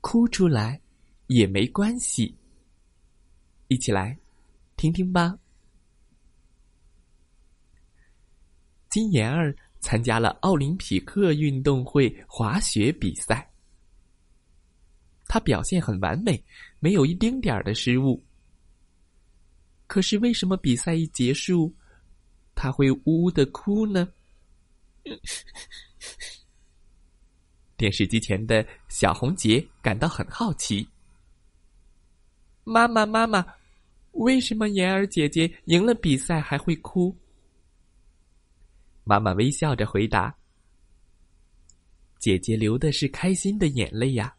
哭出来也没关系，一起来听听吧。金妍儿参加了奥林匹克运动会滑雪比赛，她表现很完美，没有一丁点儿的失误。可是为什么比赛一结束，她会呜呜的哭呢？电视机前的小红杰感到很好奇。妈妈，妈妈，为什么妍儿姐姐赢了比赛还会哭？妈妈微笑着回答：“姐姐流的是开心的眼泪呀，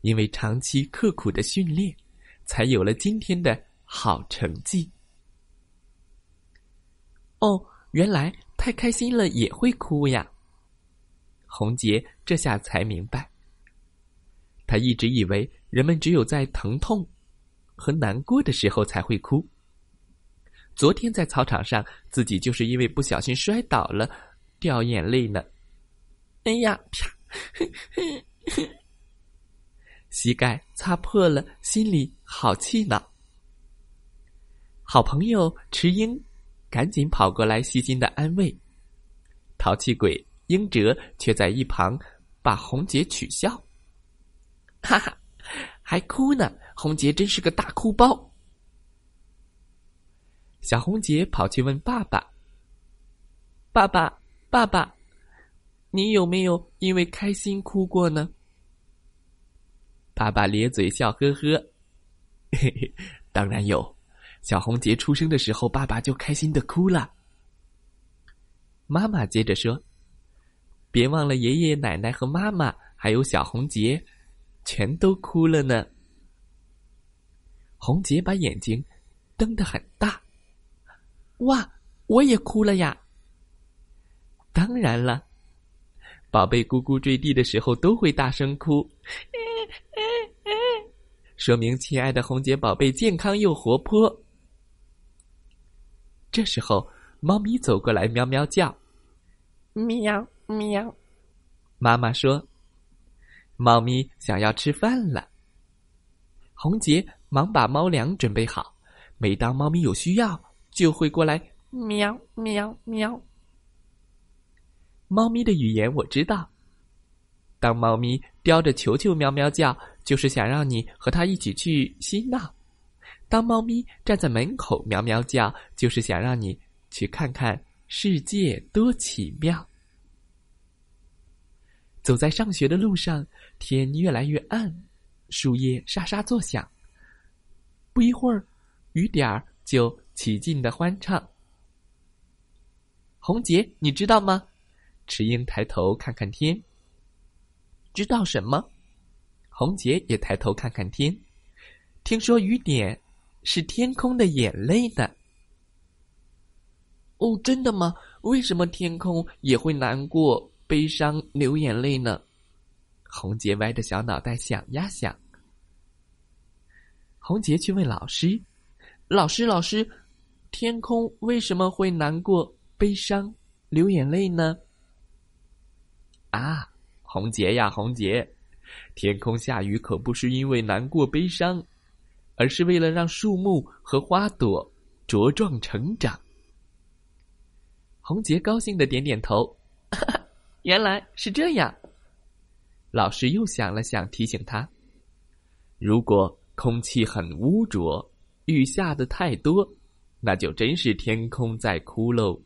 因为长期刻苦的训练，才有了今天的好成绩。”哦，原来太开心了也会哭呀。红杰这下才明白，他一直以为人们只有在疼痛和难过的时候才会哭。昨天在操场上，自己就是因为不小心摔倒了，掉眼泪呢。哎呀，啪！膝盖擦破了，心里好气恼。好朋友池英赶紧跑过来，细心的安慰。淘气鬼。英哲却在一旁把红姐取笑，哈哈，还哭呢！红杰真是个大哭包。小红姐跑去问爸爸：“爸爸，爸爸，你有没有因为开心哭过呢？”爸爸咧嘴笑呵呵：“嘿嘿，当然有。小红杰出生的时候，爸爸就开心的哭了。”妈妈接着说。别忘了，爷爷奶奶和妈妈，还有小红杰，全都哭了呢。红杰把眼睛瞪得很大，哇，我也哭了呀！当然了，宝贝咕咕坠地的时候都会大声哭，说明亲爱的红杰宝贝健康又活泼。这时候，猫咪走过来，喵喵叫，喵。喵，妈妈说：“猫咪想要吃饭了。”红杰忙把猫粮准备好，每当猫咪有需要，就会过来喵喵喵。猫咪的语言我知道。当猫咪叼着球球喵喵叫，就是想让你和它一起去嬉闹；当猫咪站在门口喵喵叫，就是想让你去看看世界多奇妙。走在上学的路上，天越来越暗，树叶沙沙作响。不一会儿，雨点儿就起劲的欢唱。红杰，你知道吗？池英抬头看看天。知道什么？红杰也抬头看看天。听说雨点是天空的眼泪呢。哦，真的吗？为什么天空也会难过？悲伤流眼泪呢，红杰歪着小脑袋想呀想。红杰去问老师：“老师，老师，天空为什么会难过、悲伤、流眼泪呢？”啊，红杰呀，红杰，天空下雨可不是因为难过、悲伤，而是为了让树木和花朵茁壮成长。红杰高兴的点点头。原来是这样。老师又想了想，提醒他：“如果空气很污浊，雨下的太多，那就真是天空在哭喽。”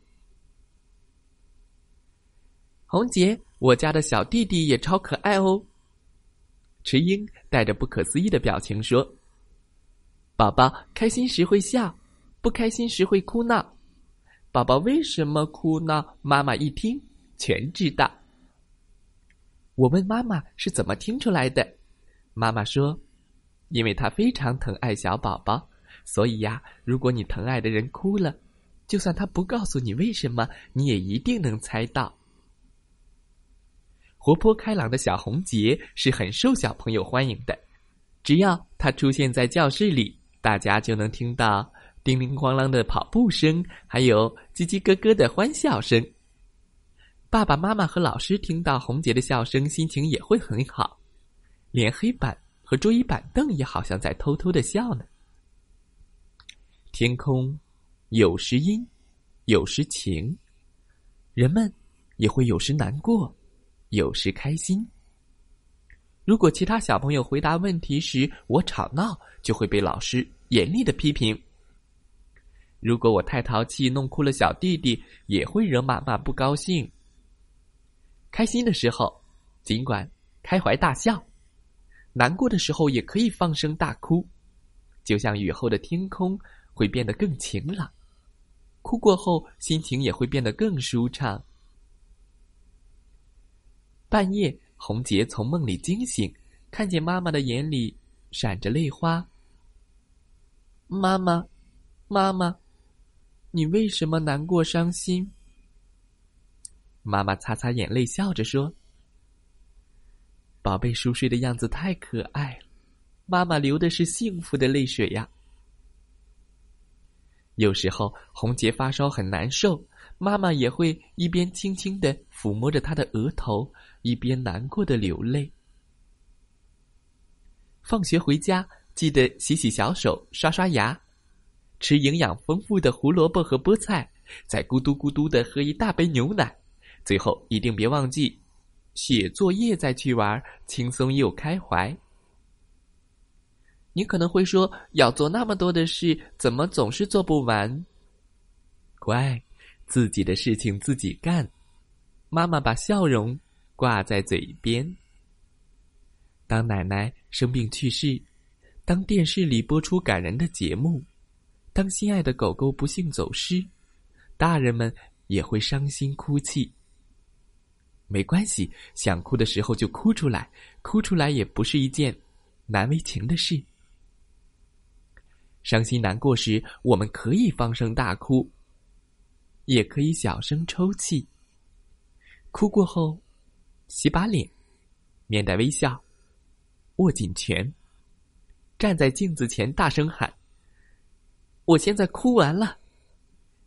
红杰，我家的小弟弟也超可爱哦。池英带着不可思议的表情说：“宝宝开心时会笑，不开心时会哭闹。宝宝为什么哭闹？妈妈一听。”全知道。我问妈妈是怎么听出来的，妈妈说，因为她非常疼爱小宝宝，所以呀，如果你疼爱的人哭了，就算他不告诉你为什么，你也一定能猜到。活泼开朗的小红杰是很受小朋友欢迎的，只要他出现在教室里，大家就能听到叮铃咣啷的跑步声，还有叽叽咯咯的欢笑声。爸爸妈妈和老师听到红杰的笑声，心情也会很好，连黑板和桌椅板凳也好像在偷偷的笑呢。天空有时阴，有时晴，人们也会有时难过，有时开心。如果其他小朋友回答问题时我吵闹，就会被老师严厉的批评。如果我太淘气，弄哭了小弟弟，也会惹妈妈不高兴。开心的时候，尽管开怀大笑；难过的时候，也可以放声大哭。就像雨后的天空会变得更晴朗，哭过后心情也会变得更舒畅。半夜，红杰从梦里惊醒，看见妈妈的眼里闪着泪花。妈妈，妈妈，你为什么难过伤心？妈妈擦擦眼泪，笑着说：“宝贝熟睡的样子太可爱了，妈妈流的是幸福的泪水呀。”有时候红杰发烧很难受，妈妈也会一边轻轻的抚摸着他的额头，一边难过的流泪。放学回家记得洗洗小手，刷刷牙，吃营养丰富的胡萝卜和菠菜，再咕嘟咕嘟的喝一大杯牛奶。最后一定别忘记写作业再去玩，轻松又开怀。你可能会说，要做那么多的事，怎么总是做不完？乖，自己的事情自己干。妈妈把笑容挂在嘴边。当奶奶生病去世，当电视里播出感人的节目，当心爱的狗狗不幸走失，大人们也会伤心哭泣。没关系，想哭的时候就哭出来，哭出来也不是一件难为情的事。伤心难过时，我们可以放声大哭，也可以小声抽泣。哭过后，洗把脸，面带微笑，握紧拳，站在镜子前大声喊：“我现在哭完了！”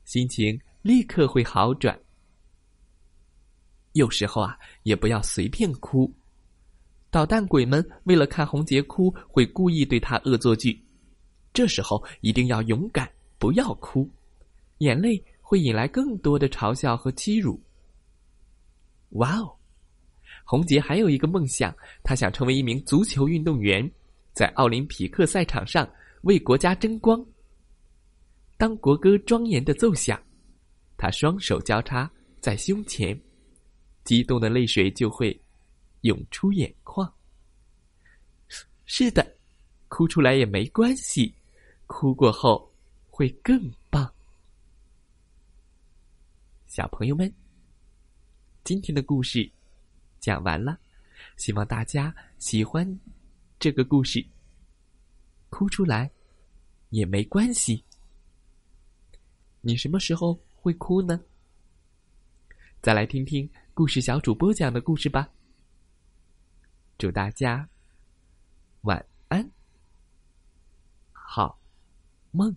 心情立刻会好转。有时候啊，也不要随便哭。捣蛋鬼们为了看红杰哭，会故意对他恶作剧。这时候一定要勇敢，不要哭，眼泪会引来更多的嘲笑和欺辱。哇哦，红杰还有一个梦想，他想成为一名足球运动员，在奥林匹克赛场上为国家争光。当国歌庄严的奏响，他双手交叉在胸前。激动的泪水就会涌出眼眶。是的，哭出来也没关系，哭过后会更棒。小朋友们，今天的故事讲完了，希望大家喜欢这个故事。哭出来也没关系。你什么时候会哭呢？再来听听。故事小主播讲的故事吧。祝大家晚安，好梦。